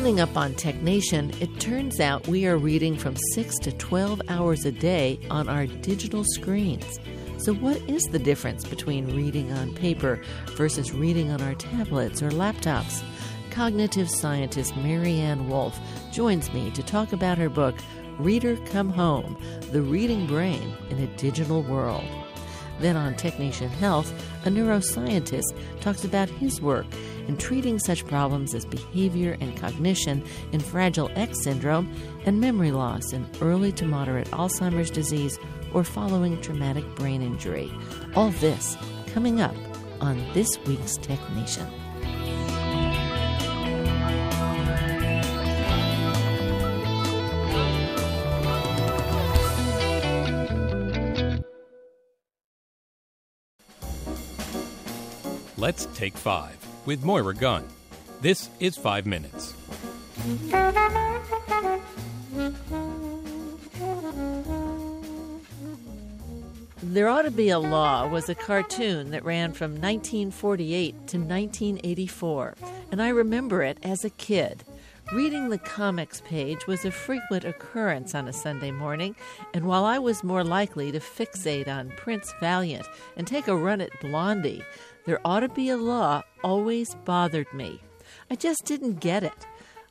Coming up on TechNation, it turns out we are reading from 6 to 12 hours a day on our digital screens. So, what is the difference between reading on paper versus reading on our tablets or laptops? Cognitive scientist Maryanne Wolf joins me to talk about her book, Reader Come Home The Reading Brain in a Digital World. Then on TechNation Health, a neuroscientist talks about his work in treating such problems as behavior and cognition in Fragile X syndrome and memory loss in early to moderate Alzheimer's disease or following traumatic brain injury. All this coming up on this week's TechNation. Let's take five with Moira Gunn. This is Five Minutes. There Ought to Be a Law was a cartoon that ran from 1948 to 1984, and I remember it as a kid. Reading the comics page was a frequent occurrence on a Sunday morning, and while I was more likely to fixate on Prince Valiant and take a run at Blondie, there ought to be a law always bothered me. I just didn't get it.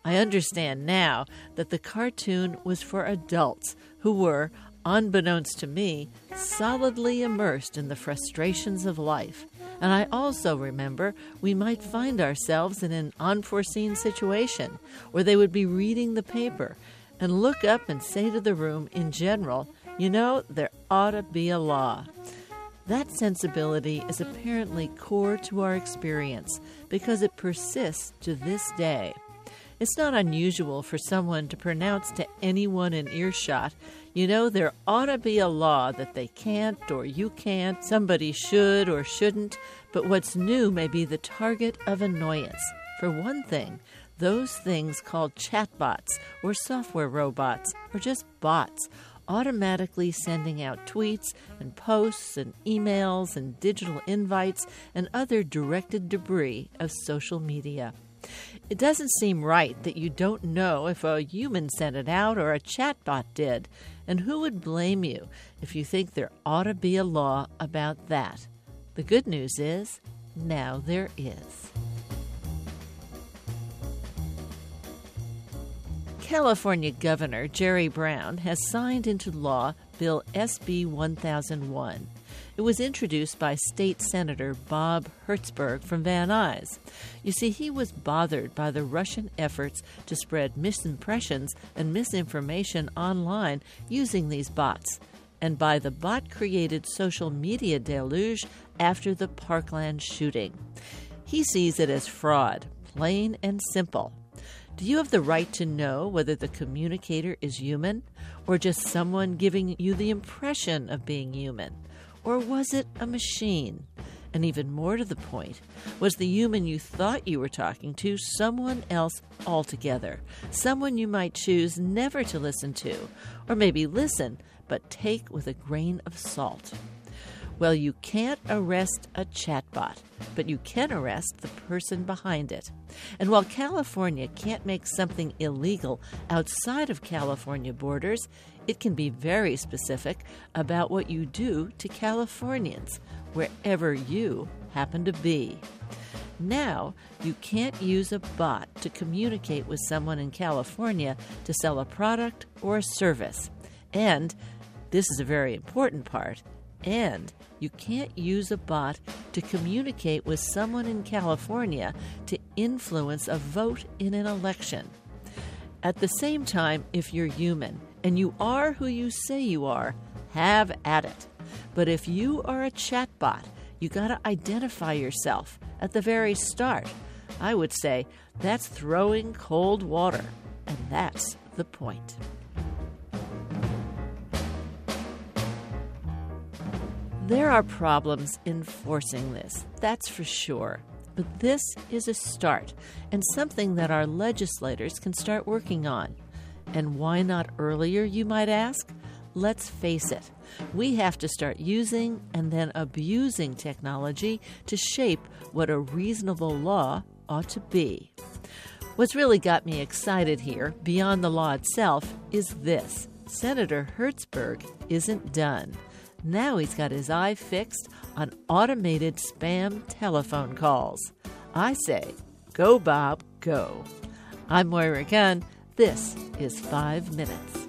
I understand now that the cartoon was for adults who were, unbeknownst to me, solidly immersed in the frustrations of life. And I also remember we might find ourselves in an unforeseen situation where they would be reading the paper and look up and say to the room in general, you know, there ought to be a law. That sensibility is apparently core to our experience because it persists to this day. It's not unusual for someone to pronounce to anyone in earshot, you know, there ought to be a law that they can't or you can't, somebody should or shouldn't, but what's new may be the target of annoyance. For one thing, those things called chatbots or software robots or just bots automatically sending out tweets and posts and emails and digital invites and other directed debris of social media. It doesn't seem right that you don't know if a human sent it out or a chatbot did, and who would blame you if you think there ought to be a law about that? The good news is, now there is. California Governor Jerry Brown has signed into law Bill SB 1001. It was introduced by State Senator Bob Hertzberg from Van Nuys. You see, he was bothered by the Russian efforts to spread misimpressions and misinformation online using these bots, and by the bot created social media deluge after the Parkland shooting. He sees it as fraud, plain and simple. Do you have the right to know whether the communicator is human or just someone giving you the impression of being human? Or was it a machine? And even more to the point, was the human you thought you were talking to someone else altogether? Someone you might choose never to listen to, or maybe listen, but take with a grain of salt. Well, you can't arrest a chatbot, but you can arrest the person behind it. And while California can't make something illegal outside of California borders, it can be very specific about what you do to Californians, wherever you happen to be. Now, you can't use a bot to communicate with someone in California to sell a product or a service. And this is a very important part and you can't use a bot to communicate with someone in California to influence a vote in an election. At the same time, if you're human and you are who you say you are, have at it. But if you are a chatbot, you got to identify yourself at the very start. I would say that's throwing cold water, and that's the point. There are problems enforcing this, that's for sure. But this is a start and something that our legislators can start working on. And why not earlier, you might ask? Let's face it, we have to start using and then abusing technology to shape what a reasonable law ought to be. What's really got me excited here, beyond the law itself, is this Senator Hertzberg isn't done. Now he's got his eye fixed on automated spam telephone calls. I say, go, Bob, go. I'm Moira Gunn. This is Five Minutes.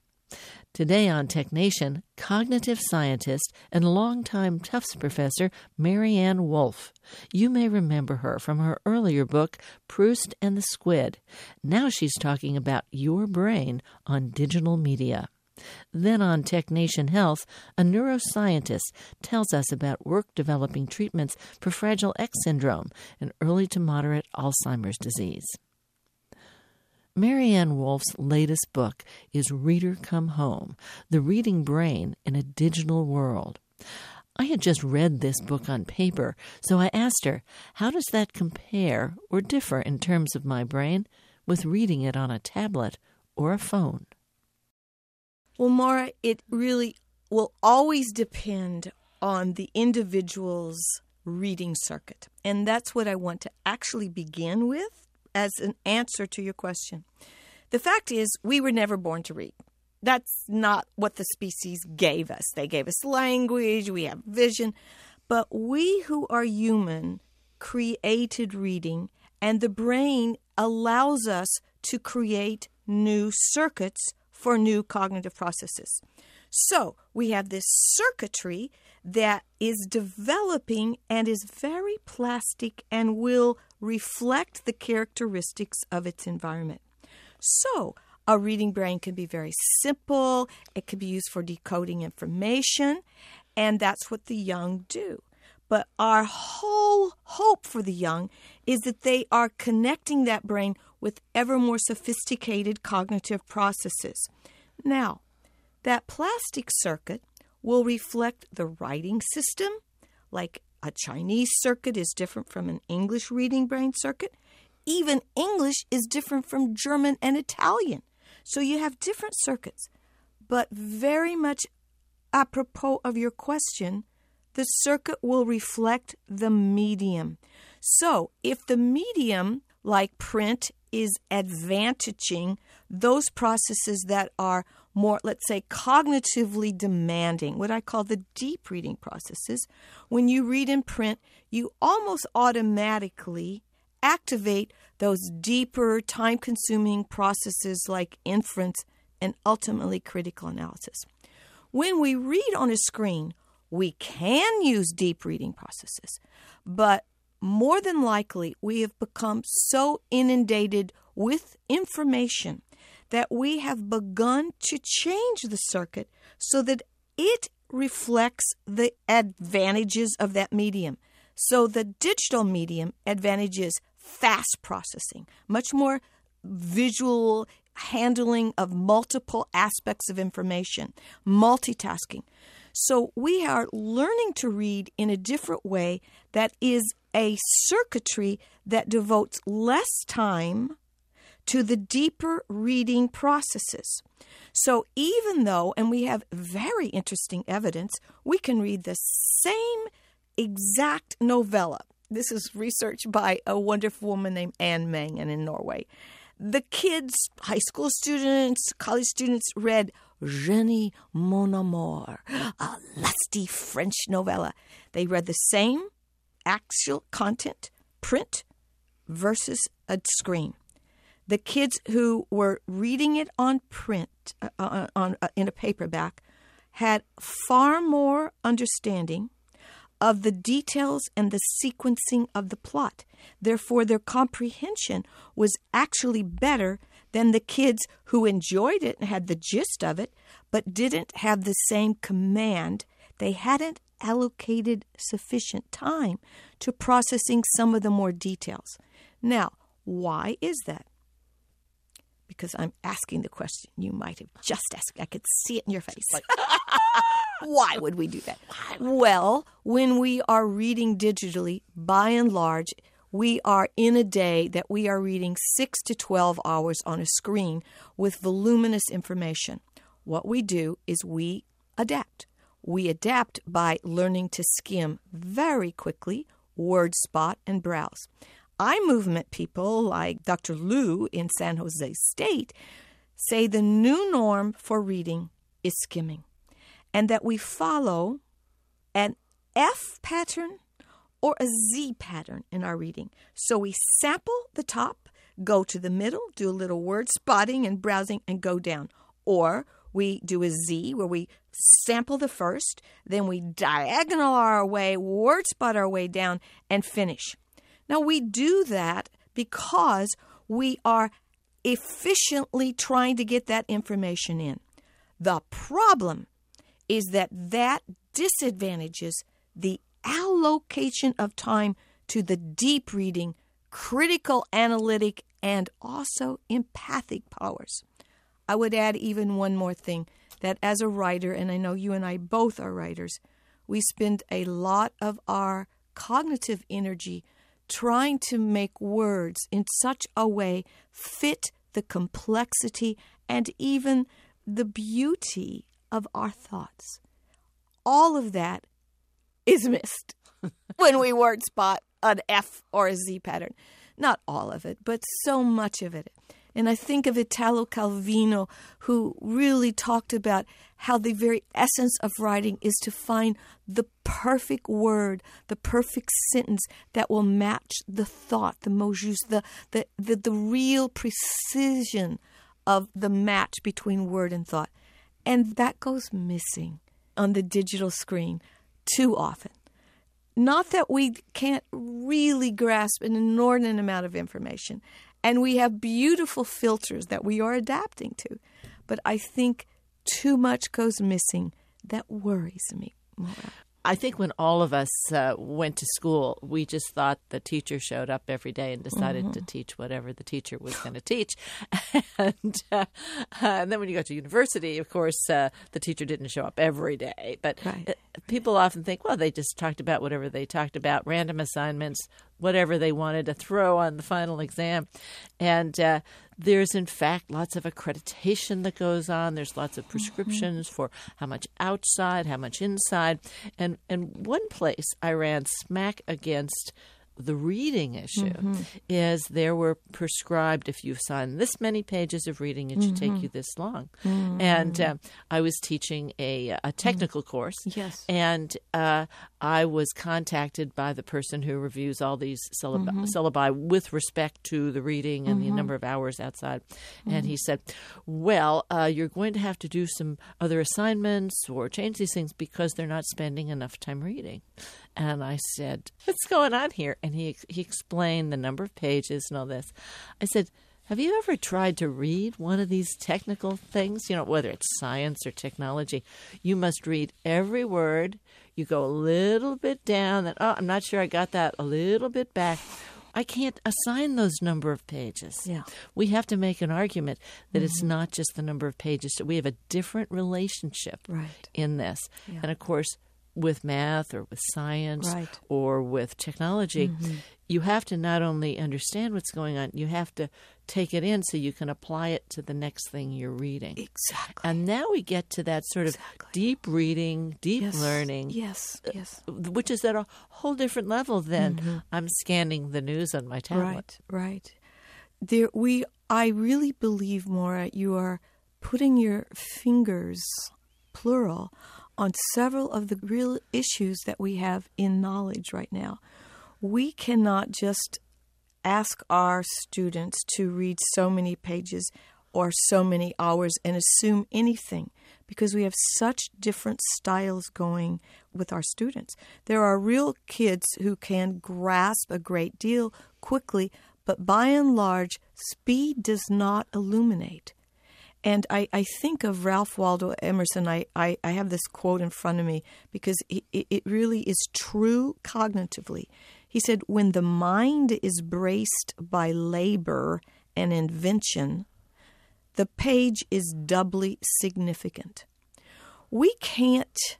Today on Tech Nation, cognitive scientist and longtime Tufts professor Maryanne Wolf. You may remember her from her earlier book, Proust and the Squid. Now she's talking about your brain on digital media. Then on Tech Nation Health, a neuroscientist tells us about work developing treatments for Fragile X syndrome and early to moderate Alzheimer's disease. Maryanne Wolf's latest book is Reader Come Home The Reading Brain in a Digital World. I had just read this book on paper, so I asked her, How does that compare or differ in terms of my brain with reading it on a tablet or a phone? Well, Mara, it really will always depend on the individual's reading circuit. And that's what I want to actually begin with as an answer to your question. The fact is, we were never born to read. That's not what the species gave us. They gave us language, we have vision, but we who are human created reading, and the brain allows us to create new circuits for new cognitive processes. So we have this circuitry that is developing and is very plastic and will reflect the characteristics of its environment. So, a reading brain can be very simple, it can be used for decoding information, and that's what the young do. But our whole hope for the young is that they are connecting that brain with ever more sophisticated cognitive processes. Now, that plastic circuit will reflect the writing system, like a Chinese circuit is different from an English reading brain circuit. Even English is different from German and Italian. So you have different circuits. But very much apropos of your question, the circuit will reflect the medium. So if the medium, like print, is advantaging those processes that are more, let's say, cognitively demanding, what I call the deep reading processes. When you read in print, you almost automatically activate those deeper, time consuming processes like inference and ultimately critical analysis. When we read on a screen, we can use deep reading processes, but more than likely, we have become so inundated with information that we have begun to change the circuit so that it reflects the advantages of that medium. So the digital medium advantages fast processing, much more visual handling of multiple aspects of information, multitasking. So we are learning to read in a different way that is a circuitry that devotes less time to the deeper reading processes. So, even though, and we have very interesting evidence, we can read the same exact novella. This is research by a wonderful woman named Anne Mangen in Norway. The kids, high school students, college students, read Jenny Mon Amour, a lusty French novella. They read the same actual content, print versus a screen the kids who were reading it on print, uh, uh, on, uh, in a paperback, had far more understanding of the details and the sequencing of the plot. Therefore, their comprehension was actually better than the kids who enjoyed it and had the gist of it, but didn't have the same command. They hadn't allocated sufficient time to processing some of the more details. Now, why is that? Because I'm asking the question you might have just asked. I could see it in your face. Why would we do that? Well, when we are reading digitally, by and large, we are in a day that we are reading 6 to 12 hours on a screen with voluminous information. What we do is we adapt. We adapt by learning to skim very quickly, word spot, and browse. Eye movement people like Dr. Liu in San Jose State say the new norm for reading is skimming and that we follow an F pattern or a Z pattern in our reading. So we sample the top, go to the middle, do a little word spotting and browsing, and go down. Or we do a Z where we sample the first, then we diagonal our way, word spot our way down, and finish. Now we do that because we are efficiently trying to get that information in. The problem is that that disadvantages the allocation of time to the deep reading, critical analytic, and also empathic powers. I would add even one more thing that as a writer, and I know you and I both are writers, we spend a lot of our cognitive energy trying to make words in such a way fit the complexity and even the beauty of our thoughts. All of that is missed when we word spot an F or a Z pattern. Not all of it, but so much of it. And I think of Italo Calvino, who really talked about how the very essence of writing is to find the perfect word, the perfect sentence that will match the thought, the mot juste, the, the, the, the real precision of the match between word and thought. And that goes missing on the digital screen too often. Not that we can't really grasp an inordinate amount of information, and we have beautiful filters that we are adapting to, but I think too much goes missing that worries me. Maura. I think when all of us uh, went to school, we just thought the teacher showed up every day and decided mm-hmm. to teach whatever the teacher was going to teach. and, uh, and, then when you go to university, of course, uh, the teacher didn't show up every day. But right. Uh, people often think, well, they just talked about whatever they talked about, random assignments, whatever they wanted to throw on the final exam. And uh, there's, in fact, lots of accreditation that goes on. There's lots of prescriptions mm-hmm. for how much outside, how much inside. And, and one place I ran smack against the reading issue mm-hmm. is there were prescribed if you sign this many pages of reading it should mm-hmm. take you this long mm-hmm. and uh, i was teaching a, a technical course yes and uh, i was contacted by the person who reviews all these syllabi, mm-hmm. syllabi with respect to the reading and the mm-hmm. number of hours outside and he mm-hmm. said well uh, you're going to have to do some other assignments or change these things because they're not spending enough time reading and I said, What's going on here? And he, he explained the number of pages and all this. I said, Have you ever tried to read one of these technical things? You know, whether it's science or technology, you must read every word. You go a little bit down, and oh, I'm not sure I got that, a little bit back. I can't assign those number of pages. Yeah. We have to make an argument that mm-hmm. it's not just the number of pages. We have a different relationship right. in this. Yeah. And of course, with math or with science right. or with technology, mm-hmm. you have to not only understand what's going on, you have to take it in so you can apply it to the next thing you're reading. Exactly. And now we get to that sort of deep reading, deep yes. learning. Yes, uh, yes. Which is at a whole different level than mm-hmm. I'm scanning the news on my tablet. Right, right. There we I really believe, Maura, you are putting your fingers plural on several of the real issues that we have in knowledge right now. We cannot just ask our students to read so many pages or so many hours and assume anything because we have such different styles going with our students. There are real kids who can grasp a great deal quickly, but by and large, speed does not illuminate. And I, I think of Ralph Waldo Emerson. I, I, I have this quote in front of me because it, it really is true cognitively. He said, When the mind is braced by labor and invention, the page is doubly significant. We can't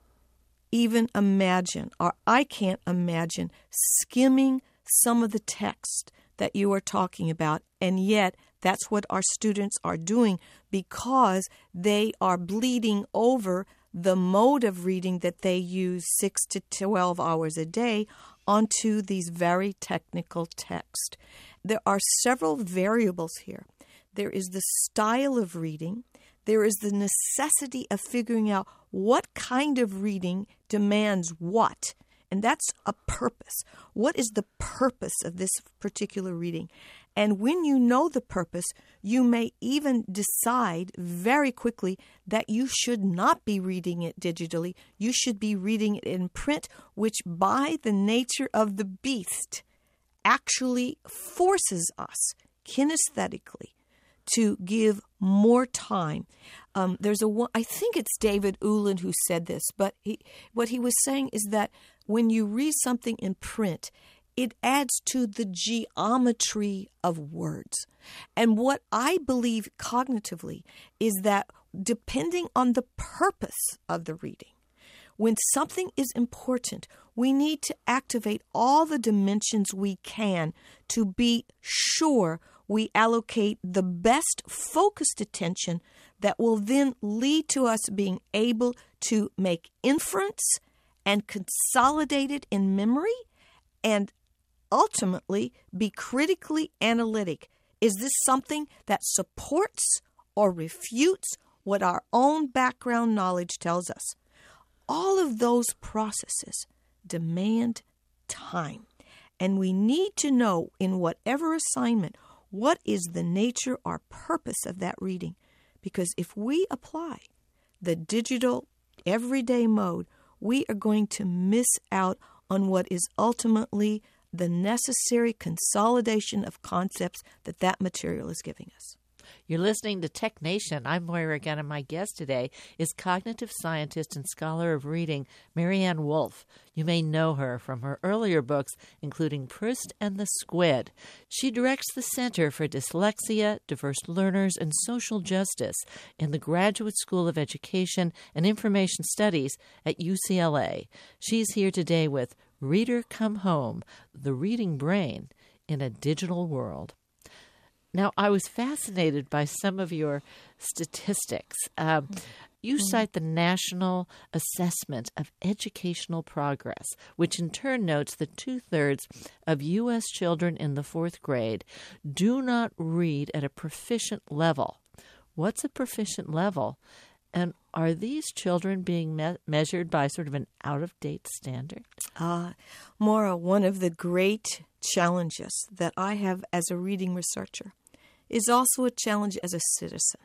even imagine, or I can't imagine, skimming some of the text that you are talking about, and yet that's what our students are doing because they are bleeding over the mode of reading that they use 6 to 12 hours a day onto these very technical text. There are several variables here. There is the style of reading, there is the necessity of figuring out what kind of reading demands what. And that's a purpose. What is the purpose of this particular reading? And when you know the purpose, you may even decide very quickly that you should not be reading it digitally. You should be reading it in print, which by the nature of the beast actually forces us kinesthetically to give more time. Um, there's a I think it's David Ulin who said this, but he, what he was saying is that when you read something in print, it adds to the geometry of words. And what I believe cognitively is that depending on the purpose of the reading, when something is important, we need to activate all the dimensions we can to be sure we allocate the best focused attention that will then lead to us being able to make inference and consolidate it in memory and ultimately be critically analytic. Is this something that supports or refutes what our own background knowledge tells us? All of those processes demand time. And we need to know in whatever assignment what is the nature or purpose of that reading? Because if we apply the digital everyday mode, we are going to miss out on what is ultimately the necessary consolidation of concepts that that material is giving us. You're listening to Tech Nation. I'm Moira Gunn, and my guest today is cognitive scientist and scholar of reading, Maryanne Wolf. You may know her from her earlier books, including Proust and the Squid. She directs the Center for Dyslexia, Diverse Learners, and Social Justice in the Graduate School of Education and Information Studies at UCLA. She's here today with Reader Come Home The Reading Brain in a Digital World. Now, I was fascinated by some of your statistics. Um, you mm-hmm. cite the National Assessment of Educational Progress, which in turn notes that two thirds of U.S. children in the fourth grade do not read at a proficient level. What's a proficient level? And are these children being me- measured by sort of an out of date standard? Uh, Maura, one of the great challenges that I have as a reading researcher is also a challenge as a citizen.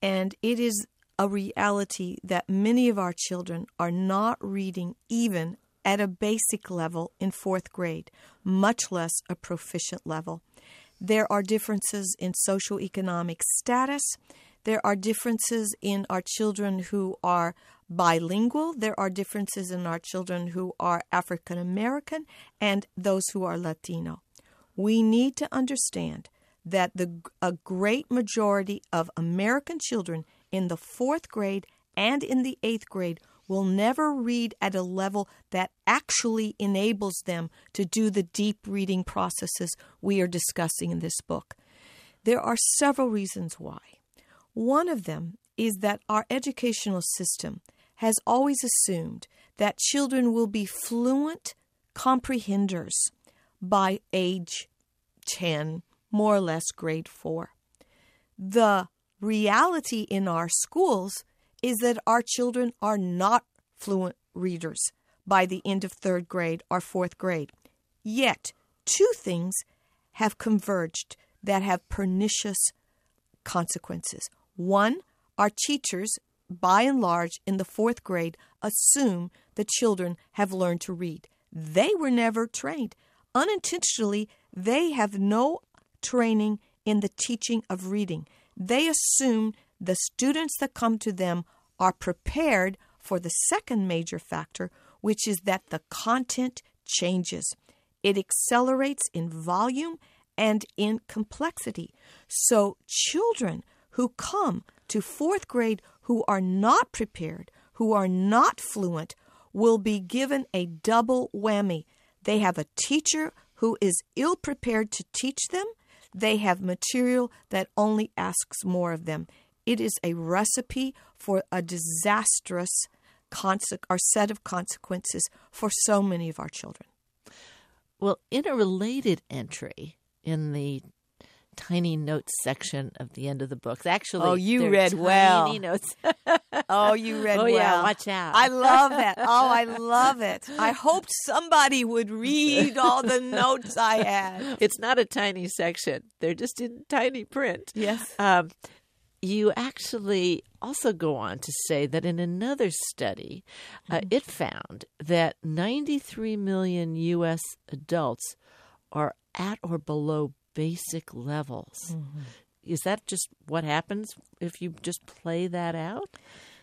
And it is a reality that many of our children are not reading even at a basic level in fourth grade, much less a proficient level. There are differences in socioeconomic status. There are differences in our children who are bilingual. There are differences in our children who are African American and those who are Latino. We need to understand that the a great majority of American children in the 4th grade and in the 8th grade will never read at a level that actually enables them to do the deep reading processes we are discussing in this book. There are several reasons why. One of them is that our educational system has always assumed that children will be fluent comprehenders by age 10, more or less grade four. The reality in our schools is that our children are not fluent readers by the end of third grade or fourth grade. Yet, two things have converged that have pernicious consequences. One, our teachers, by and large, in the fourth grade, assume the children have learned to read. They were never trained. Unintentionally, they have no training in the teaching of reading. They assume the students that come to them are prepared for the second major factor, which is that the content changes. It accelerates in volume and in complexity. So, children who come to fourth grade who are not prepared, who are not fluent, will be given a double whammy. They have a teacher who is ill prepared to teach them, they have material that only asks more of them. It is a recipe for a disastrous conse- or set of consequences for so many of our children. Well, in a related entry in the tiny notes section of the end of the book. Actually, oh, you read tiny well. Notes. oh, you read oh, well. yeah, watch out. I love that. Oh, I love it. I hoped somebody would read all the notes I had. It's not a tiny section; they're just in tiny print. Yes. Um, you actually also go on to say that in another study, uh, Mm-hmm. it found that 93 million U.S. adults are at or below basic levels. Mm-hmm. Is that just what happens if you just play that out?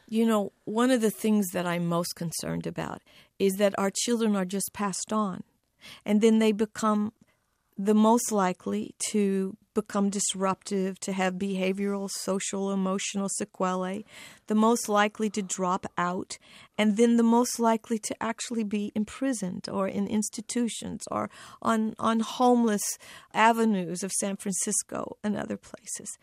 You know, one of the things that I'm most concerned about is that our children are just passed on. And then they become the most likely to become disruptive, to have behavioral, social, emotional sequelae, the most likely to drop out, and then the most likely to actually be imprisoned or in institutions or on, on homeless avenues of San Francisco and other places.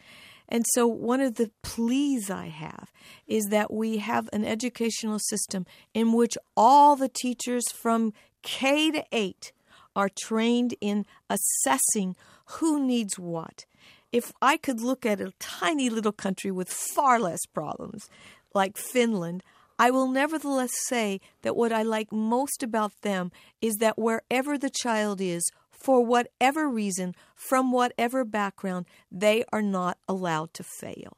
And so, one of the pleas I have is that we have an educational system in which all the teachers from K to 8 are trained in assessing who needs what. If I could look at a tiny little country with far less problems, like Finland, I will nevertheless say that what I like most about them is that wherever the child is, for whatever reason, from whatever background, they are not allowed to fail.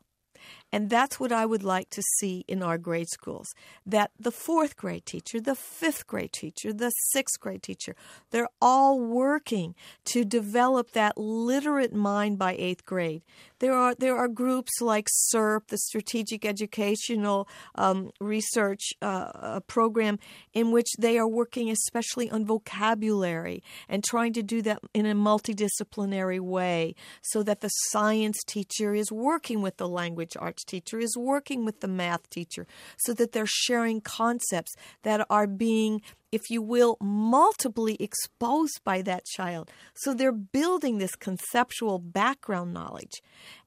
And that's what I would like to see in our grade schools that the fourth grade teacher, the fifth grade teacher, the sixth grade teacher, they're all working to develop that literate mind by eighth grade. There are, there are groups like SERP, the Strategic Educational um, Research uh, Program, in which they are working especially on vocabulary and trying to do that in a multidisciplinary way so that the science teacher is working with the language arts teacher, is working with the math teacher, so that they're sharing concepts that are being if you will, multiply exposed by that child. So they're building this conceptual background knowledge.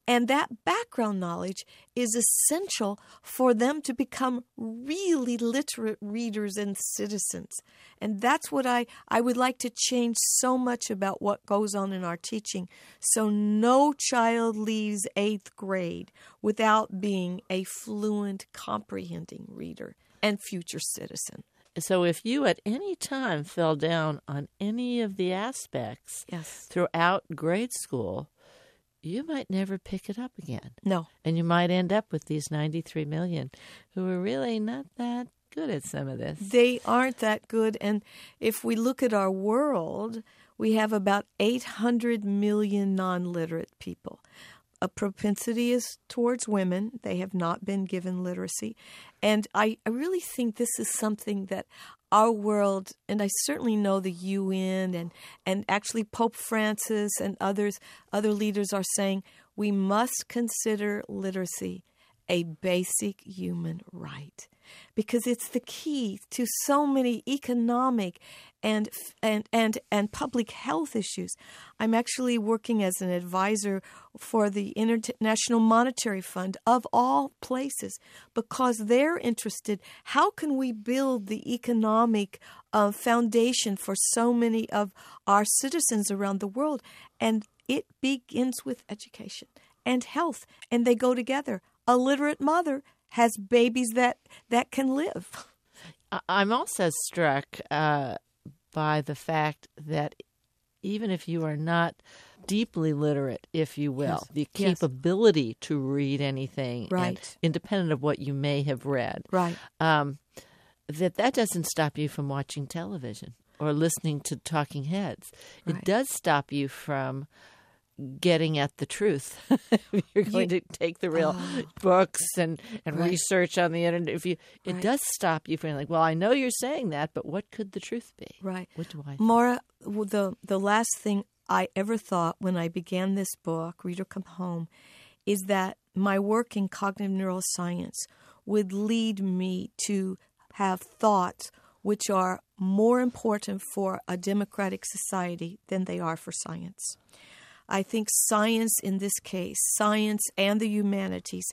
And that background knowledge is essential for them to become really literate readers and citizens. And that's what I, I would like to change so much about what goes on in our teaching. So no child leaves eighth grade without being a fluent, comprehending reader and future citizen. So, if you at any time fell down on any of the aspects Yes. throughout grade school, you might never pick it up again. No. And you might end up with these 93 million who are really not that good at some of this. They aren't that good. And if we look at our world, we have about 800 million non literate people. A propensity is towards women. They have not been given literacy. And I, I really think this is something that our world, and I certainly know the UN and, and actually Pope Francis and others, other leaders are saying we must consider literacy a basic human right because it's the key to so many economic and and and and public health issues. I'm actually working as an advisor for the International Monetary Fund of all places because they're interested how can we build the economic uh, foundation for so many of our citizens around the world and it begins with education and health and they go together. A literate mother has babies that that can live. I'm also struck uh, by the fact that even if you are not deeply literate, if you will, Yes. the Yes. capability to read anything, Right. independent of what you may have read, Right. um, that that doesn't stop you from watching television or listening to talking heads. It does stop you from getting at the truth. you're going to take the real Oh. books and, and Right. research on the internet. If you, it Right. does stop you feeling like, well, I know you're saying that, but what could the truth be? Right. What do I? Maura, w- the the last thing I ever thought when I began this book, Reader Come Home, is that my work in cognitive neuroscience would lead me to have thoughts which are more important for a democratic society than they are for science. I think science in this case, science and the humanities,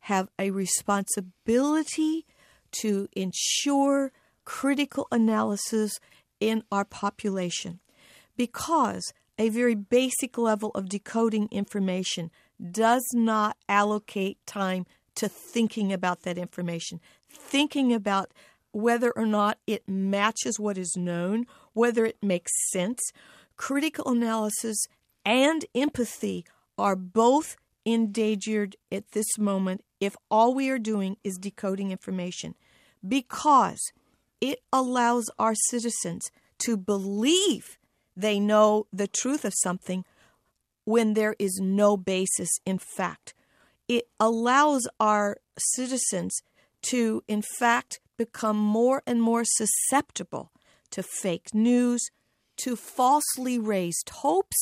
have a responsibility to ensure critical analysis in our population because a very basic level of decoding information does not allocate time to thinking about that information, thinking about whether or not it matches what is known, whether it makes sense. Critical analysis and empathy are both endangered at this moment if all we are doing is decoding information because it allows our citizens to believe they know the truth of something when there is no basis in fact. It allows our citizens to, in fact, become more and more susceptible to fake news, to falsely raised hopes,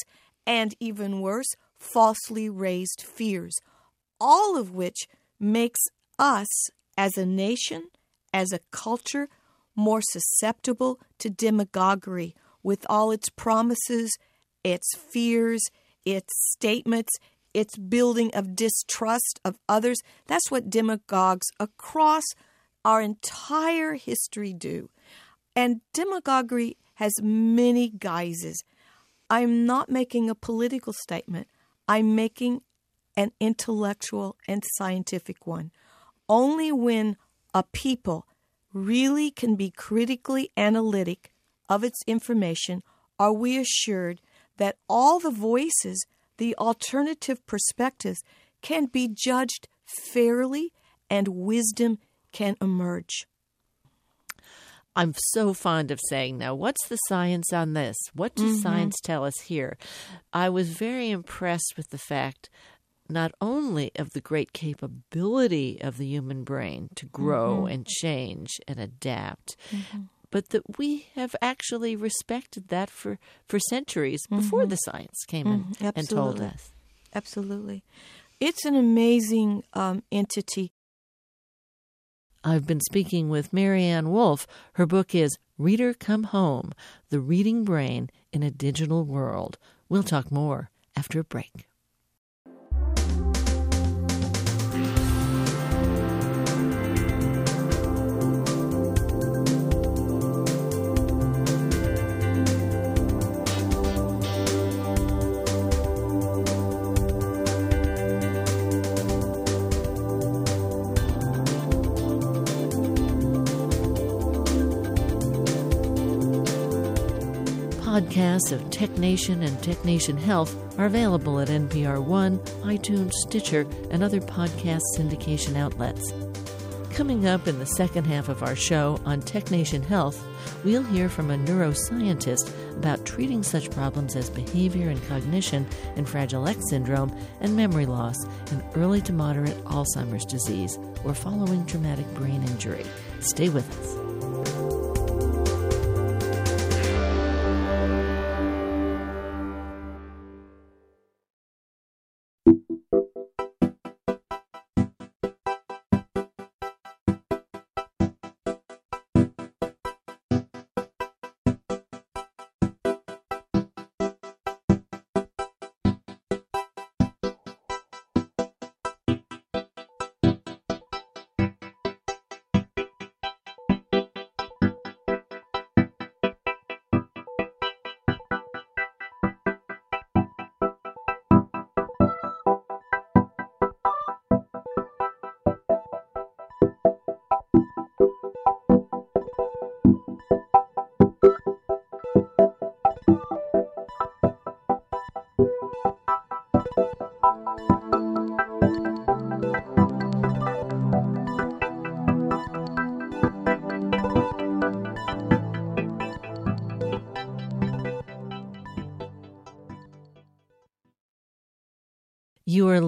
and even worse, falsely raised fears, all of which makes us as a nation, as a culture, more susceptible to demagoguery with all its promises, its fears, its statements, its building of distrust of others. That's what demagogues across our entire history do. And demagoguery has many guises. I'm not making a political statement, I'm making an intellectual and scientific one. Only when a people really can be critically analytic of its information are we assured that all the voices, the alternative perspectives, can be judged fairly and wisdom can emerge. I'm so fond of saying now, what's the science on this? What does mm-hmm. science tell us here? I was very impressed with the fact not only of the great capability of the human brain to grow mm-hmm. and change and adapt, mm-hmm. but that we have actually respected that for, for centuries before the science came in and told us. Absolutely. It's an amazing um, entity. I've been speaking with Maryanne Wolf. Her book is Reader Come Home The Reading Brain in a Digital World. We'll talk more after a break. Podcasts of Tech Nation and Tech Nation Health are available at NPR One, iTunes, Stitcher, and other podcast syndication outlets. Coming up in the second half of our show on Tech Nation Health, we'll hear from a neuroscientist about treating such problems as behavior and cognition in Fragile X syndrome and memory loss in early to moderate Alzheimer's disease or following traumatic brain injury. Stay with us.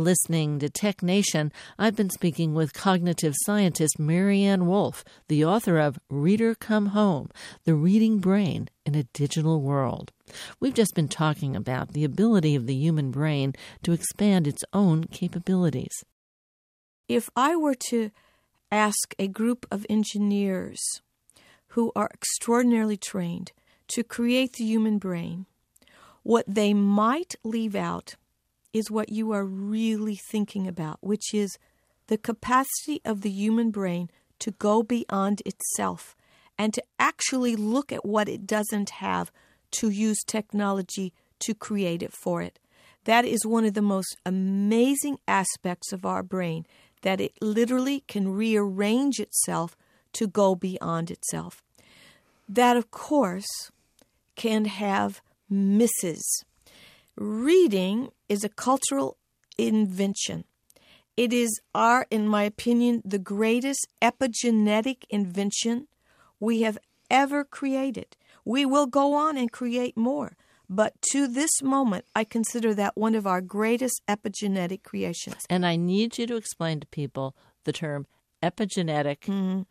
Listening to Tech Nation. I've been speaking with cognitive scientist Maryanne Wolf, the author of Reader Come Home The Reading Brain in a Digital World. We've just been talking about the ability of the human brain to expand its own capabilities. If I were to ask a group of engineers who are extraordinarily trained to create the human brain, what they might leave out is what you are really thinking about, which is the capacity of the human brain to go beyond itself and to actually look at what it doesn't have to use technology to create it for it. That is one of the most amazing aspects of our brain, that it literally can rearrange itself to go beyond itself. That, of course, can have misses. Reading is a cultural invention. It is our, in my opinion, the greatest epigenetic invention we have ever created. We will go on and create more. But to this moment, I consider that one of our greatest epigenetic creations. And I need you to explain to people the term epigenetic mm-hmm.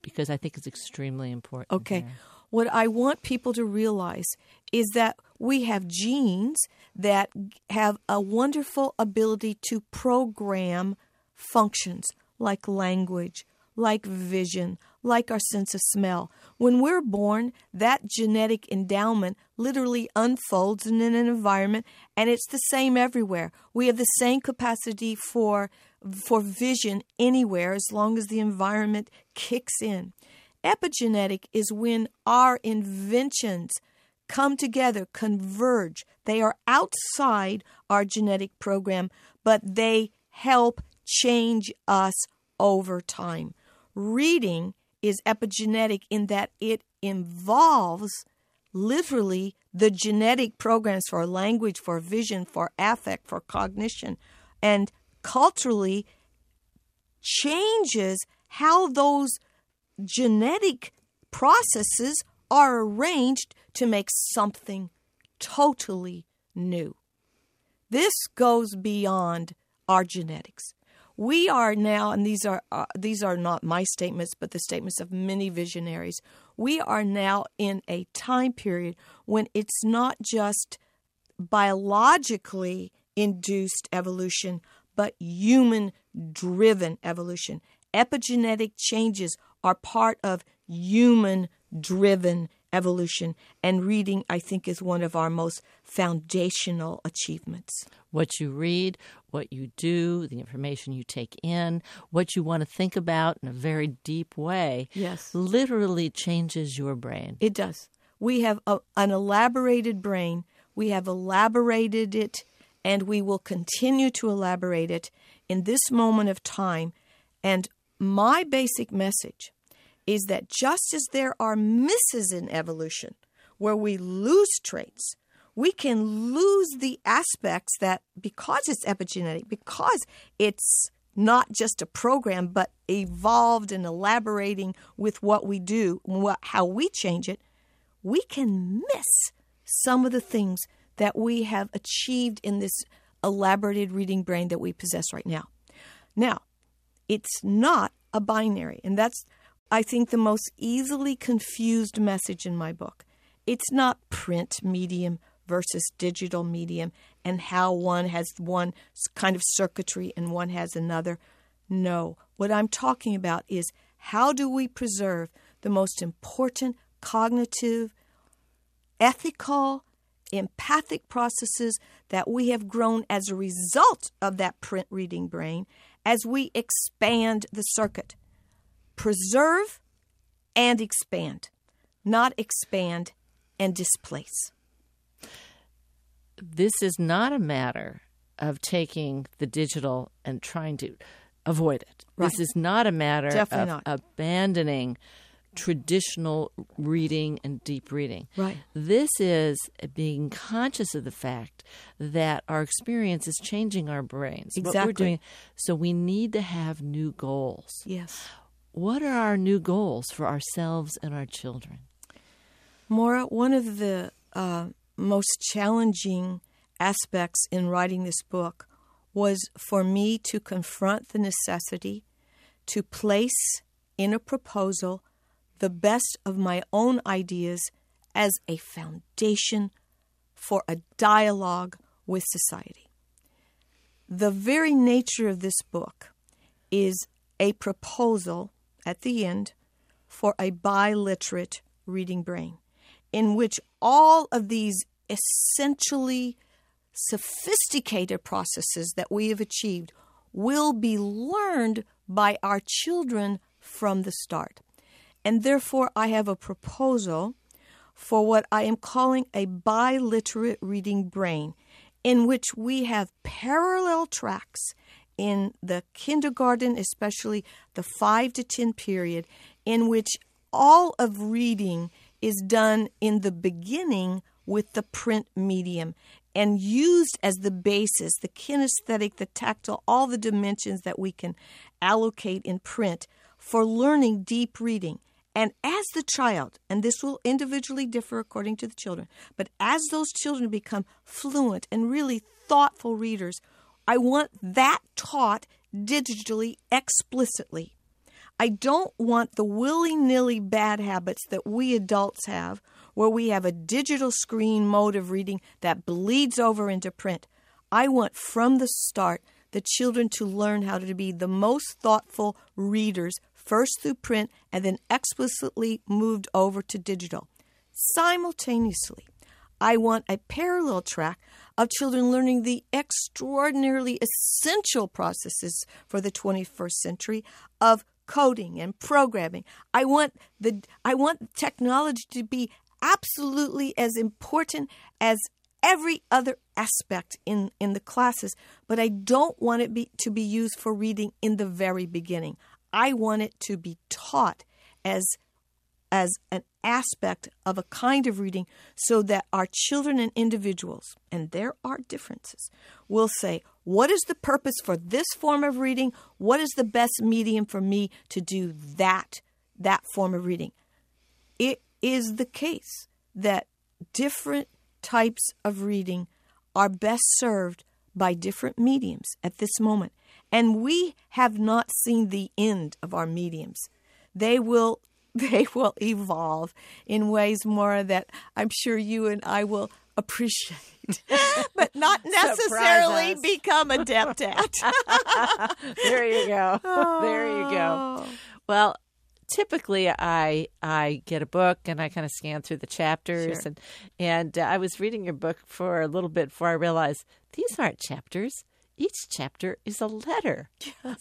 because I think it's extremely important. Okay. What I want people to realize is that we have genes that have a wonderful ability to program functions like language, like vision, like our sense of smell. When we're born, that genetic endowment literally unfolds in an environment, and it's the same everywhere. We have the same capacity for for vision anywhere as long as the environment kicks in. Epigenetic is when our inventions come together, converge. They are outside our genetic program, but they help change us over time. Reading is epigenetic in that it involves literally the genetic programs for language, for vision, for affect, for cognition, and culturally changes how those genetic processes are arranged to make something totally new. This goes beyond our genetics. We are now, and these are uh, these are not my statements, but the statements of many visionaries. We are now in a time period when it's not just biologically induced evolution, but human driven evolution. Epigenetic changes are part of human driven evolution, and reading, I think, is one of our most foundational achievements. What you read, what you do, the information you take in, what you want to think about in a very deep way, yes, literally changes your brain. It does. We have a, an elaborated brain. We have elaborated it, and we will continue to elaborate it in this moment of time. And my basic message is that just as there are misses in evolution where we lose traits, we can lose the aspects that because it's epigenetic, because it's not just a program, but evolved and elaborating with what we do, what, how we change it, we can miss some of the things that we have achieved in this elaborated reading brain that we possess right now. Now, it's not a binary, and that's I think, the most easily confused message in my book. It's not print medium versus digital medium and how one has one kind of circuitry and one has another. No, what I'm talking about is how do we preserve the most important cognitive, ethical, empathic processes that we have grown as a result of that print reading brain as we expand the circuit preserve and expand, not expand and displace. This is not a matter of taking the digital and trying to avoid it. Right. This is not a matter Definitely of not. abandoning traditional reading and deep reading. Right. This is being conscious of the fact that our experience is changing our brains. Exactly. What we're doing. So we need to have new goals. Yes. What are our new goals for ourselves and our children? Moira, one of the uh, most challenging aspects in writing this book was for me to confront the necessity to place in a proposal the best of my own ideas as a foundation for a dialogue with society. The very nature of this book is a proposal at the end for a biliterate reading brain, in which all of these essentially sophisticated processes that we have achieved will be learned by our children from the start. And therefore, I have a proposal for what I am calling a biliterate reading brain, in which we have parallel tracks in the kindergarten, especially the 5 to 10 period, in which all of reading is done in the beginning with the print medium and used as the basis, the kinesthetic, the tactile, all the dimensions that we can allocate in print for learning deep reading. And as the child, and this will individually differ according to the children, but as those children become fluent and really thoughtful readers, I want that taught digitally explicitly. I don't want the willy nilly bad habits that we adults have, where we have a digital screen mode of reading that bleeds over into print. I want from the start the children to learn how to be the most thoughtful readers, first through print and then explicitly moved over to digital. Simultaneously, I want a parallel track of children learning the extraordinarily essential processes for the 21st century of coding and programming. I want the I want technology to be absolutely as important as every other aspect in, in the classes, but I don't want it be, to be used for reading in the very beginning. I want it to be taught as as an aspect of a kind of reading so that our children and individuals, and there are differences, will say, What is the purpose for this form of reading? What is the best medium for me to do that, that form of reading? It is the case that different types of reading are best served by different mediums at this moment. And we have not seen the end of our mediums. They will they will evolve in ways more that I'm sure you and I will appreciate, but not necessarily become adept at. there you go. There you go. Well, typically I I get a book and I kind of scan through the chapters Sure. and and uh, I was reading your book for a little bit before I realized these aren't chapters. Each chapter is a letter,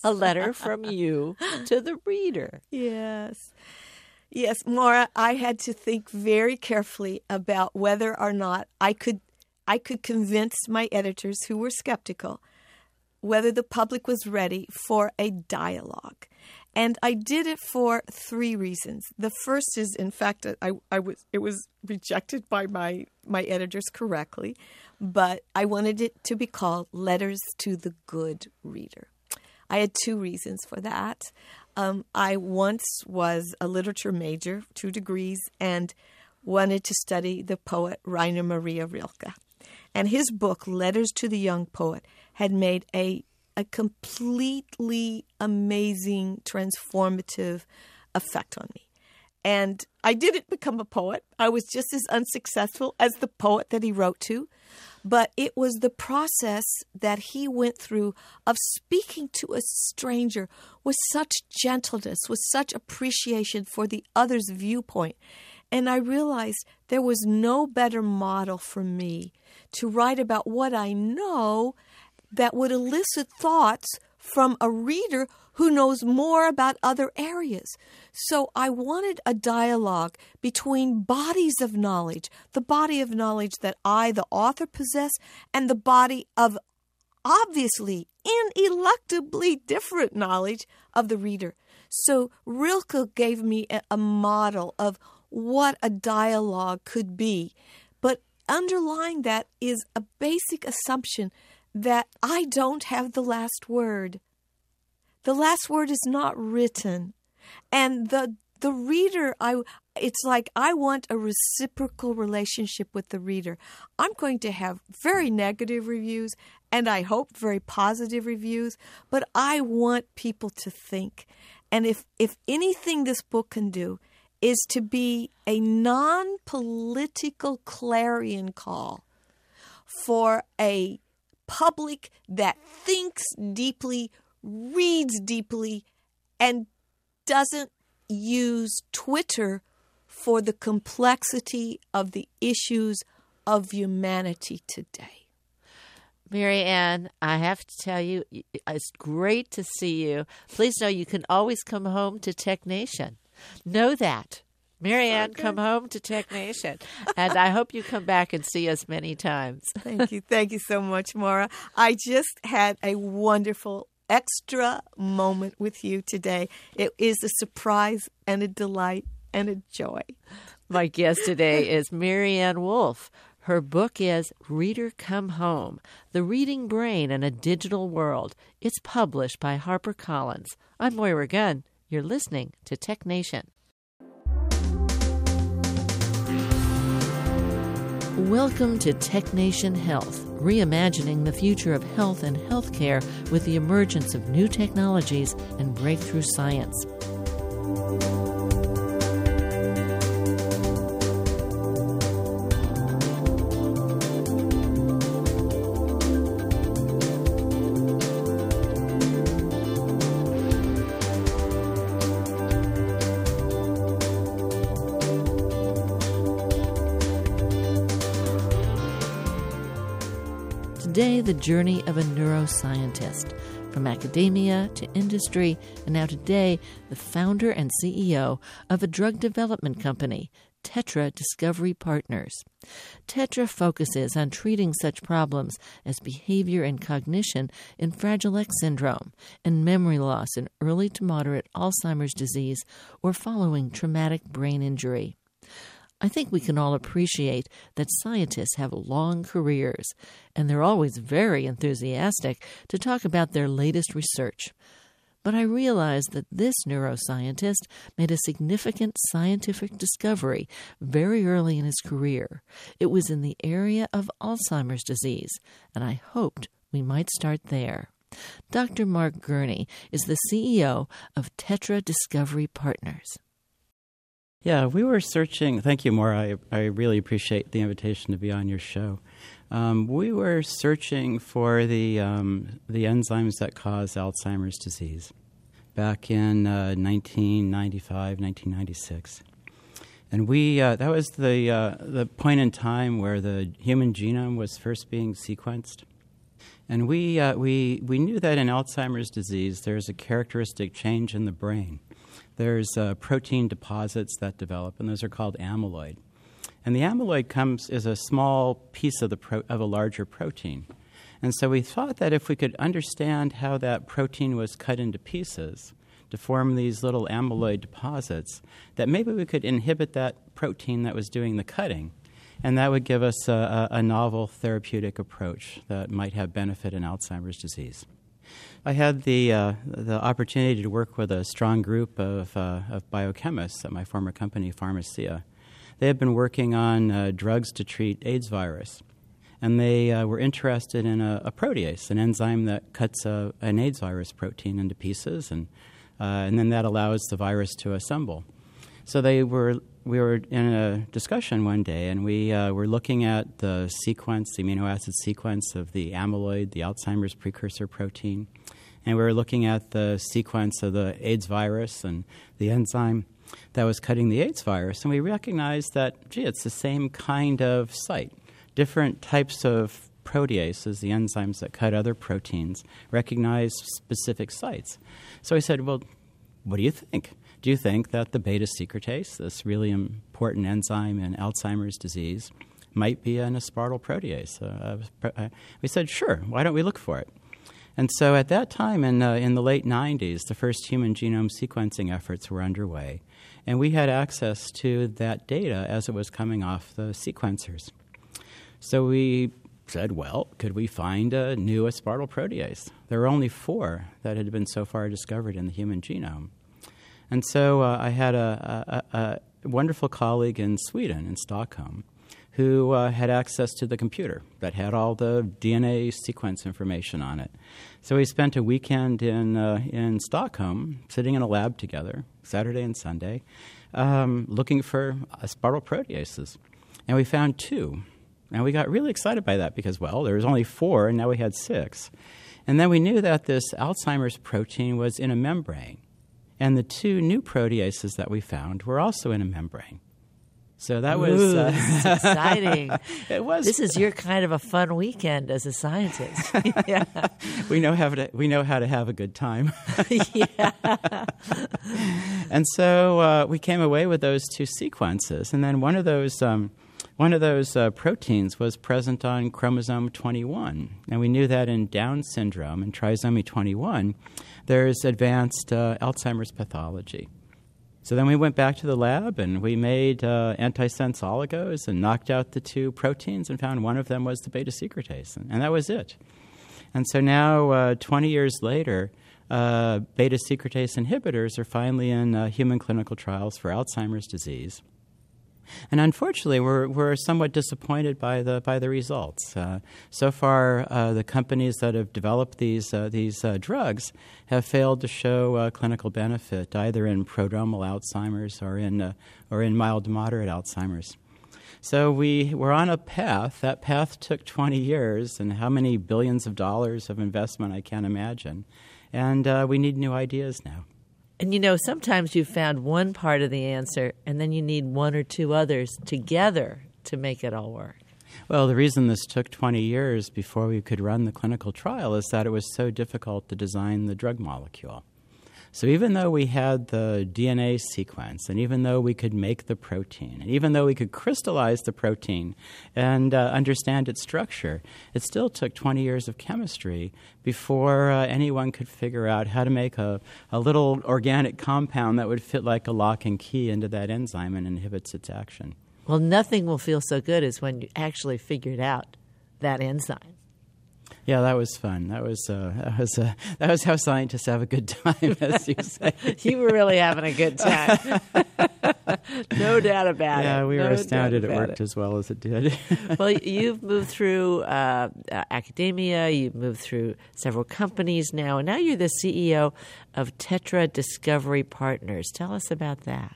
a letter from you to the reader. Yes. Yes, Moira, I had to think very carefully about whether or not I could I could convince my editors who were skeptical whether the public was ready for a dialogue. And I did it for three reasons. The first is, in fact, I, I was it was rejected by my my editors correctly, but I wanted it to be called "Letters to the Good Reader." I had two reasons for that. Um, I once was a literature major, two degrees, and wanted to study the poet Rainer Maria Rilke. And his book, Letters to the Young Poet, had made a, a completely amazing, transformative effect on me. And I didn't become a poet. I was just as unsuccessful as the poet that he wrote to. But it was the process that he went through of speaking to a stranger with such gentleness, with such appreciation for the other's viewpoint. And I realized there was no better model for me to write about what I know that would elicit thoughts from a reader who knows more about other areas. So I wanted a dialogue between bodies of knowledge, the body of knowledge that I, the author, possess, and the body of obviously ineluctably different knowledge of the reader. So Rilke gave me a, model of what a dialogue could be. But underlying that is a basic assumption that I don't have the last word. The last word is not written. And the the reader I it's like I want a reciprocal relationship with the reader. I'm going to have very negative reviews and I hope very positive reviews, but I want people to think. And if if anything this book can do is to be a non-political clarion call for a public that thinks deeply, reads deeply and doesn't use Twitter for the complexity of the issues of humanity today. Maryanne, I have to tell you, it's great to see you. Please know you can always come home to Tech Nation. Know that. Maryanne, okay. come home to Tech Nation. and I hope you come back and see us many times. Thank you. Thank you so much, Moira. I just had a wonderful extra moment with you today. It is a surprise and a delight and a joy. My guest today is Maryanne Wolf. Her book is Reader Come Home The Reading Brain in a Digital World. It's published by HarperCollins. I'm Moira Gunn. You're listening to Tech Nation. Welcome to Tech Nation Health, reimagining the future of health and healthcare with the emergence of new technologies and breakthrough science. Today, the journey of a neuroscientist, from academia to industry, and now today, the founder and CEO of a drug development company, Tetra Discovery Partners. Tetra focuses on treating such problems as behavior and cognition in Fragile X syndrome and memory loss in early to moderate Alzheimer's disease or following traumatic brain injury. I think we can all appreciate that scientists have long careers, and they're always very enthusiastic to talk about their latest research. But I realized that this neuroscientist made a significant scientific discovery very early in his career. It was in the area of Alzheimer's disease, and I hoped we might start there. Dr. Mark Gurney is the CEO of Tetra Discovery Partners. Yeah, we were searching. Thank you, Moira. I, I really appreciate the invitation to be on your show. Um, we were searching for the um, the enzymes that cause Alzheimer's disease back in uh, 1995, 1996, and we uh, that was the uh, the point in time where the human genome was first being sequenced. And we, uh, we, we knew that in Alzheimer's disease, there's a characteristic change in the brain there's uh, protein deposits that develop, and those are called amyloid. And the amyloid comes as a small piece of, the pro- of a larger protein. And so we thought that if we could understand how that protein was cut into pieces to form these little amyloid deposits, that maybe we could inhibit that protein that was doing the cutting. And that would give us a, a novel therapeutic approach that might have benefit in Alzheimer's disease. I had the uh, the opportunity to work with a strong group of, uh, of biochemists at my former company, Pharmacia. They had been working on uh, drugs to treat AIDS virus, and they uh, were interested in a, a, protease, an enzyme that cuts a, an AIDS virus protein into pieces, and uh, and then that allows the virus to assemble. So they were we were in a discussion one day, and we uh, were looking at the sequence, the amino acid sequence of the amyloid, the Alzheimer's precursor protein, and we were looking at the sequence of the AIDS virus and the enzyme that was cutting the AIDS virus, and we recognized that, gee, it's the same kind of site. Different types of proteases, the enzymes that cut other proteins, recognize specific sites. So I said, well, what do you think? Do you think that the beta secretase, this really important enzyme in Alzheimer's disease, might be an aspartyl protease? Uh, we said, sure, why don't we look for it? And so at that time in, uh, in the late 90s, the first human genome sequencing efforts were underway. And we had access to that data as it was coming off the sequencers. So we said, well, could we find a new aspartyl protease? There were only four that had been so far discovered in the human genome. And so uh, I had a, a, wonderful colleague in Sweden, in Stockholm, who uh, had access to the computer that had all the DNA sequence information on it. So we spent a weekend in, uh, in Stockholm, sitting in a lab together, Saturday and Sunday, um, looking for aspartyl proteases. And we found two. And we got really excited by that because, well, there was only four, and now we had six. And then we knew that this Alzheimer's protein was in a membrane. And the two new proteases that we found were also in a membrane. So that was Ooh, uh, exciting. it was. This is your kind of a fun weekend as a scientist. yeah. we know how to we know how to have a good time. yeah. and so uh, we came away with those two sequences, and then one of those. Um, one of those uh, proteins was present on chromosome 21, and we knew that in Down syndrome and trisomy 21, there's advanced uh, Alzheimer's pathology. So then we went back to the lab and we made uh, antisense oligos and knocked out the two proteins and found one of them was the beta secretase, and that was it. And so now, uh, 20 years later, uh, beta secretase inhibitors are finally in uh, human clinical trials for Alzheimer's disease. And unfortunately, we're, we're somewhat disappointed by the, by the results. Uh, so far, uh, the companies that have developed these, uh, these uh, drugs have failed to show uh, clinical benefit either in prodromal Alzheimer's or in, uh, or in mild to moderate Alzheimer's. So we were on a path. That path took 20 years and how many billions of dollars of investment I can't imagine. And we need new ideas now. And you know, sometimes you've found one part of the answer, and then you need one or two others together to make it all work. Well, the reason this took 20 years before we could run the clinical trial is that it was so difficult to design the drug molecule. So even though we had the DNA sequence, and even though we could make the protein, and even though we could crystallize the protein and uh, understand its structure, it still took 20 years of chemistry before uh, anyone could figure out how to make a, a little organic compound that would fit like a lock and key into that enzyme and inhibits its action. Well, nothing will feel so good as when you actually figured out that enzyme. Yeah, that was fun. That was uh, that was uh, that was how scientists have a good time, as you say. you were really having a good time. no doubt about it. Yeah, we no were astounded it worked it. as well as it did. well, you've moved through uh, uh, academia. You've moved through several companies now, and now you're the CEO of Tetra Discovery Partners. Tell us about that.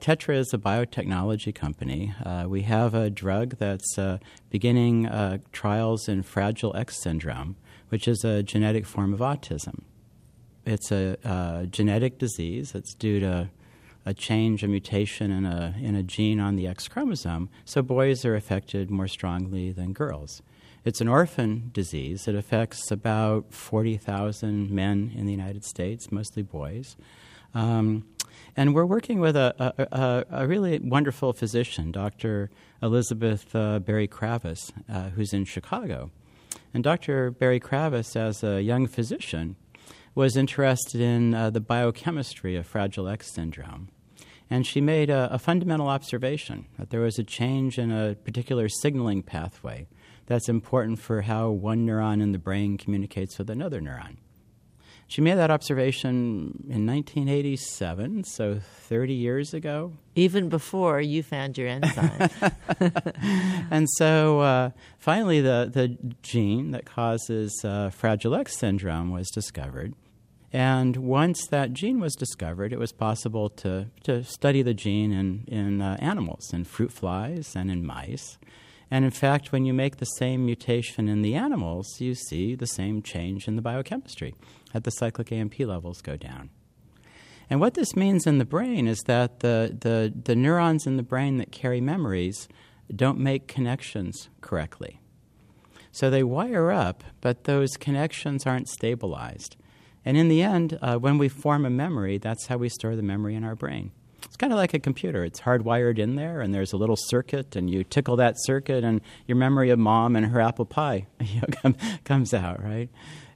Tetra is a biotechnology company. Uh, we have a drug that's uh, beginning uh, trials in Fragile X syndrome, which is a genetic form of autism. It's a uh, genetic disease that's due to a change, a mutation in a, in a gene on the X chromosome, so boys are affected more strongly than girls. It's an orphan disease. It affects about 40,000 men in the United States, mostly boys. Um, and we're working with a, a, a, really wonderful physician, Dr. Elizabeth uh, Berry Kravis, uh, who's in Chicago. And Dr. Berry Kravis, as a young physician, was interested in uh, the biochemistry of Fragile X syndrome. And she made a, a fundamental observation that there was a change in a particular signaling pathway that's important for how one neuron in the brain communicates with another neuron. She made that observation in 1987, so 30 years ago. Even before you found your enzyme. and so uh, finally, the, the gene that causes uh, Fragile X syndrome was discovered. And once that gene was discovered, it was possible to, to study the gene in, in uh, animals, in fruit flies and in mice. And in fact, when you make the same mutation in the animals, you see the same change in the biochemistry at the cyclic AMP levels go down. And what this means in the brain is that the, the, the neurons in the brain that carry memories don't make connections correctly. So they wire up, but those connections aren't stabilized. And in the end, uh, when we form a memory, that's how we store the memory in our brain. It's kind of like a computer. It's hardwired in there, and there's a little circuit, and you tickle that circuit, and your memory of mom and her apple pie you know, comes out, right?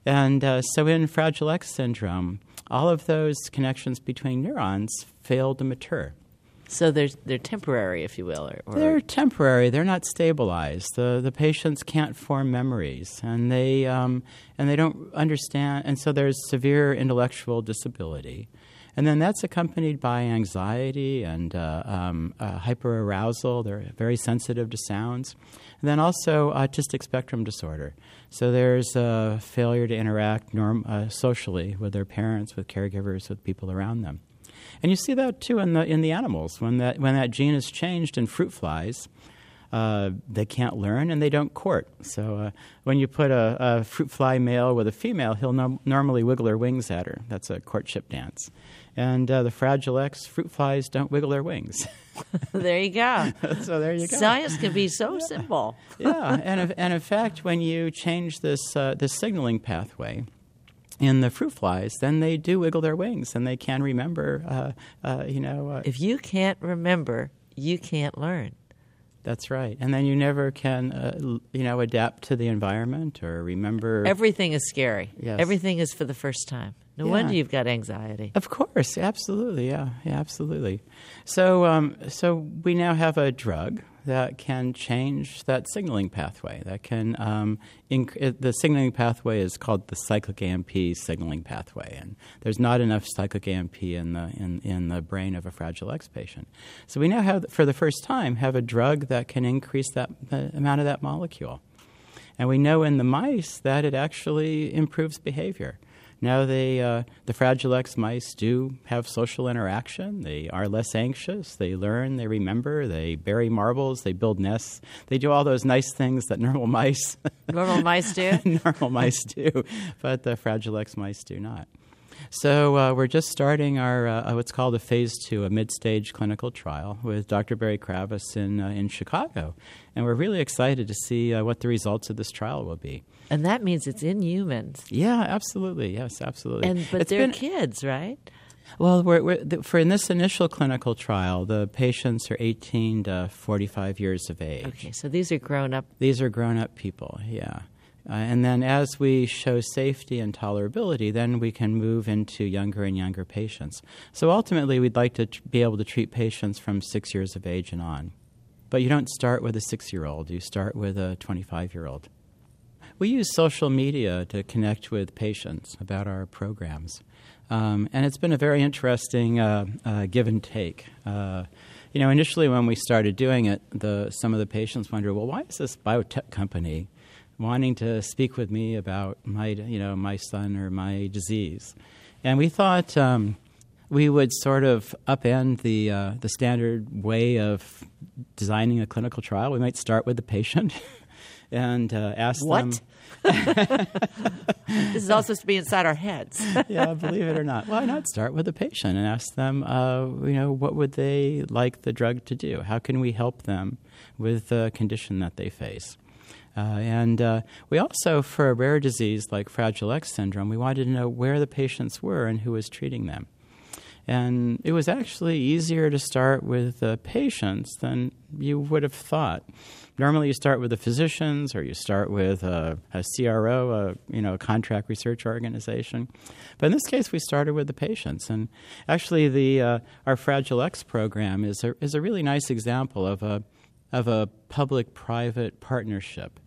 And uh, so in Fragile X syndrome, all of those connections between neurons fail to mature. So they're, they're temporary, if you will. Or, or they're temporary. They're not stabilized. The, the patients can't form memories, and they, um, and they don't understand. And so there's severe intellectual disability. And then that's accompanied by anxiety and uh, um, uh, hyperarousal. They're very sensitive to sounds. And then also autistic spectrum disorder. So there's a failure to interact norm- uh, socially with their parents, with caregivers, with people around them. And you see that too in the, in the animals. When that, when that gene is changed in fruit flies, uh, they can't learn and they don't court. So uh, when you put a, a, fruit fly male with a female, he'll no- normally wiggle her wings at her. That's a courtship dance. And uh, the Fragile X fruit flies don't wiggle their wings. there you go. so there you go. Science can be so yeah. simple. yeah, and and in fact, when you change this uh, this signaling pathway, in the fruit flies, then they do wiggle their wings and they can remember. Uh, uh, you know, uh, if you can't remember, you can't learn. That's right, and then you never can, uh, you know, adapt to the environment or remember. Everything is scary. Yes. Everything is for the first time. No Yeah. wonder you've got anxiety. Of course, absolutely, yeah, yeah, absolutely. So, um, so we now have a drug that can change that signaling pathway. That can um, inc- the signaling pathway is called the cyclic AMP signaling pathway, and there's not enough cyclic AMP in the in, in the brain of a Fragile X patient. So we now have, for the first time, have a drug that can increase that the amount of that molecule. And we know in the mice that it actually improves behavior. Now they, uh, the Fragile X mice do have social interaction. They are less anxious. They learn. They remember. They bury marbles. They build nests. They do all those nice things that normal mice, Normal mice do. normal mice do, but the Fragile X mice do not. So uh, we're just starting our uh, what's called a phase two, a mid-stage clinical trial with Dr. Berry Kravis in uh, in Chicago, and we're really excited to see uh, what the results of this trial will be. And that means it's in humans. Yeah, absolutely. Yes, absolutely. And but It's they're been- kids, right? Well, we're, we're, for in this initial clinical trial, the patients are 18 to 45 years of age. Okay, so these are grown up. These are grown up people, yeah. Uh, and then as we show safety and tolerability, then we can move into younger and younger patients. So ultimately, we'd like to tr- be able to treat patients from six years of age and on. But you don't start with a six year old, you start with a 25 year old. We use social media to connect with patients about our programs. Um, and it's been a very interesting uh, uh, give and take. Uh, you know, initially when we started doing it, the, some of the patients wondered, well, why is this biotech company wanting to speak with me about my, you know, my son or my disease? And we thought um, we would sort of upend the, uh, the standard way of designing a clinical trial. We might start with the patient and uh, ask them. What? this is all supposed to be inside our heads. yeah, believe it or not. Why not start with the patient and ask them, uh, you know, what would they like the drug to do? How can we help them with the condition that they face? Uh, and uh, we also, for a rare disease like Fragile X syndrome, we wanted to know where the patients were and who was treating them. And it was actually easier to start with the patients than you would have thought. Normally, you start with the physicians, or you start with a, a CRO, a you know a contract research organization. But in this case, we started with the patients. And actually, the uh, our Fragile X program is a is a really nice example of a of a public-private partnership.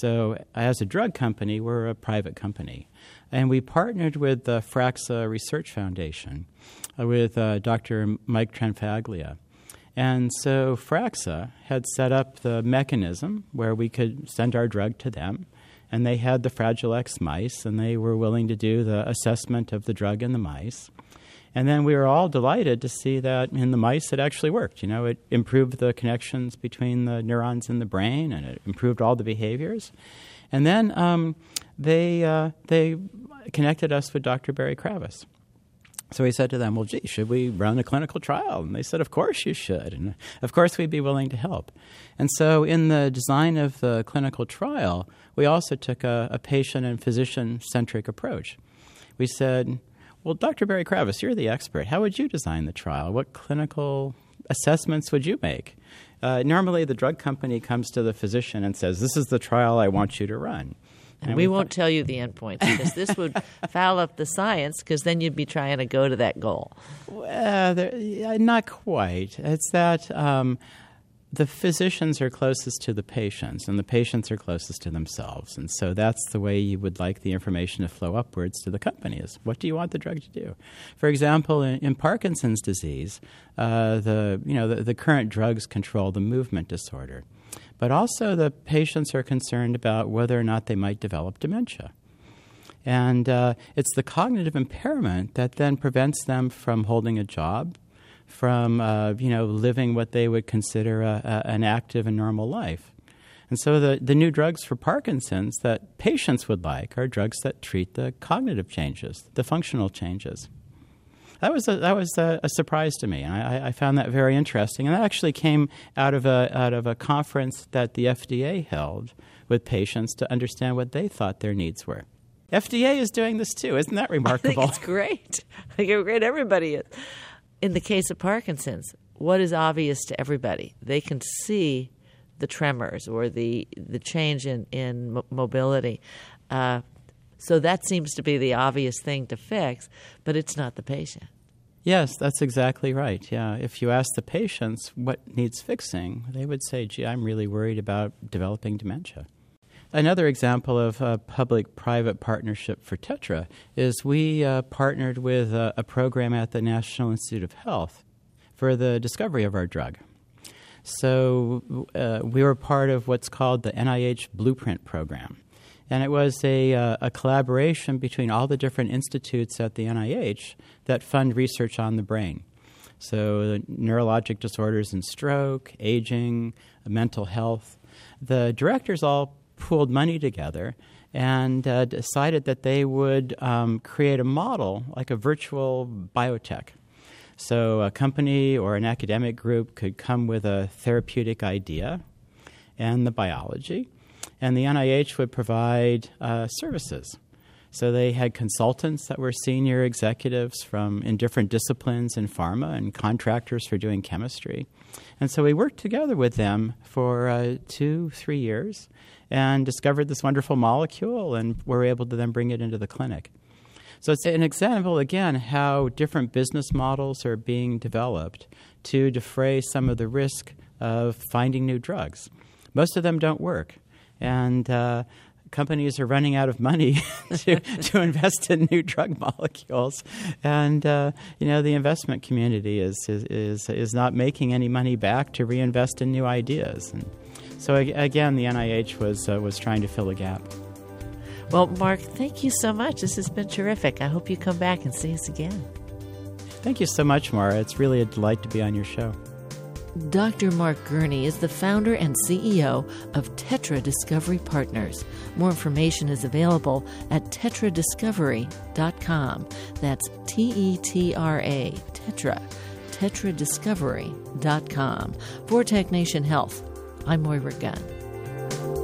So, as a drug company, we're a private company. And we partnered with the Fraxa Research Foundation uh, with uh, Dr. Mike Tranfaglia. And so Fraxa had set up the mechanism where we could send our drug to them. And they had the Fragile X mice, and they were willing to do the assessment of the drug in the mice. And then we were all delighted to see that in the mice it actually worked. You know, it improved the connections between the neurons in the brain, and it improved all the behaviors. And then um, they uh, they connected us with Dr. Berry Kravis. So we said to them, "Well, gee, should we run a clinical trial?" And they said, "Of course you should, and of course we'd be willing to help." And so, in the design of the clinical trial, we also took a, a patient and physician centric approach. We said, "Well, Dr. Berry Kravis, you're the expert. How would you design the trial? What clinical assessments would you make?" Uh, normally, the drug company comes to the physician and says, "This is the trial I want you to run." And we won't tell you the endpoints because this would foul up the science because then you'd be trying to go to that goal. Uh, there, yeah, not quite. It's that um, the physicians are closest to the patients, and the patients are closest to themselves. And so that's the way you would like the information to flow upwards to the companies. what do you want the drug to do? For example, in, in Parkinson's disease, uh, the, you know, the, the current drugs control the movement disorder. But also, the patients are concerned about whether or not they might develop dementia. And uh, it's the cognitive impairment that then prevents them from holding a job, from uh, you know living what they would consider a, a, an active and normal life. And so the, the new drugs for Parkinson's that patients would like are drugs that treat the cognitive changes, the functional changes. That was a, that was a, a surprise to me, and I, I, found that very interesting. And that actually came out of a out of a conference that the FDA held with patients to understand what they thought their needs were. FDA is doing this too. Isn't that remarkable? I think it's great. I think it's great. Everybody is in the case of Parkinson's, what is obvious to everybody? They can see the tremors or the the change in in mobility. Uh, so that seems to be the obvious thing to fix, but it's not the patient. Yes, that's exactly right. Yeah, if you ask the patients what needs fixing, they would say, "Gee, I'm really worried about developing dementia." Another example of a public private partnership for Tetra is we uh, partnered with a, a, program at the National Institute of Health for the discovery of our drug. So uh, we were part of what's called the NIH Blueprint Program. And it was a, uh, a collaboration between all the different institutes at the NIH that fund research on the brain. So, neurologic disorders and stroke, aging, mental health. The directors all pooled money together and uh, decided that they would um, create a model like a virtual biotech. So, a company or an academic group could come with a therapeutic idea and the biology, and the NIH would provide uh, services. So they had consultants that were senior executives from in different disciplines in pharma and contractors for doing chemistry. And so we worked together with them for uh, two, three years and discovered this wonderful molecule and were able to then bring it into the clinic. So it's an example, again, how different business models are being developed to defray some of the risk of finding new drugs. Most of them don't work. And uh, companies are running out of money to, to invest in new drug molecules, and uh, you know the investment community is, is is not making any money back to reinvest in new ideas. And so again, the NIH was uh, was trying to fill a gap. Well, Mark, thank you so much. This has been terrific. I hope you come back and see us again. Thank you so much, Moira. It's really a delight to be on your show. Dr. Mark Gurney is the founder and CEO of Tetra Discovery Partners. More information is available at tetradiscovery.com. That's T E T R A, Tetra, tetradiscovery.com. For Tech Nation Health, I'm Moira Gunn.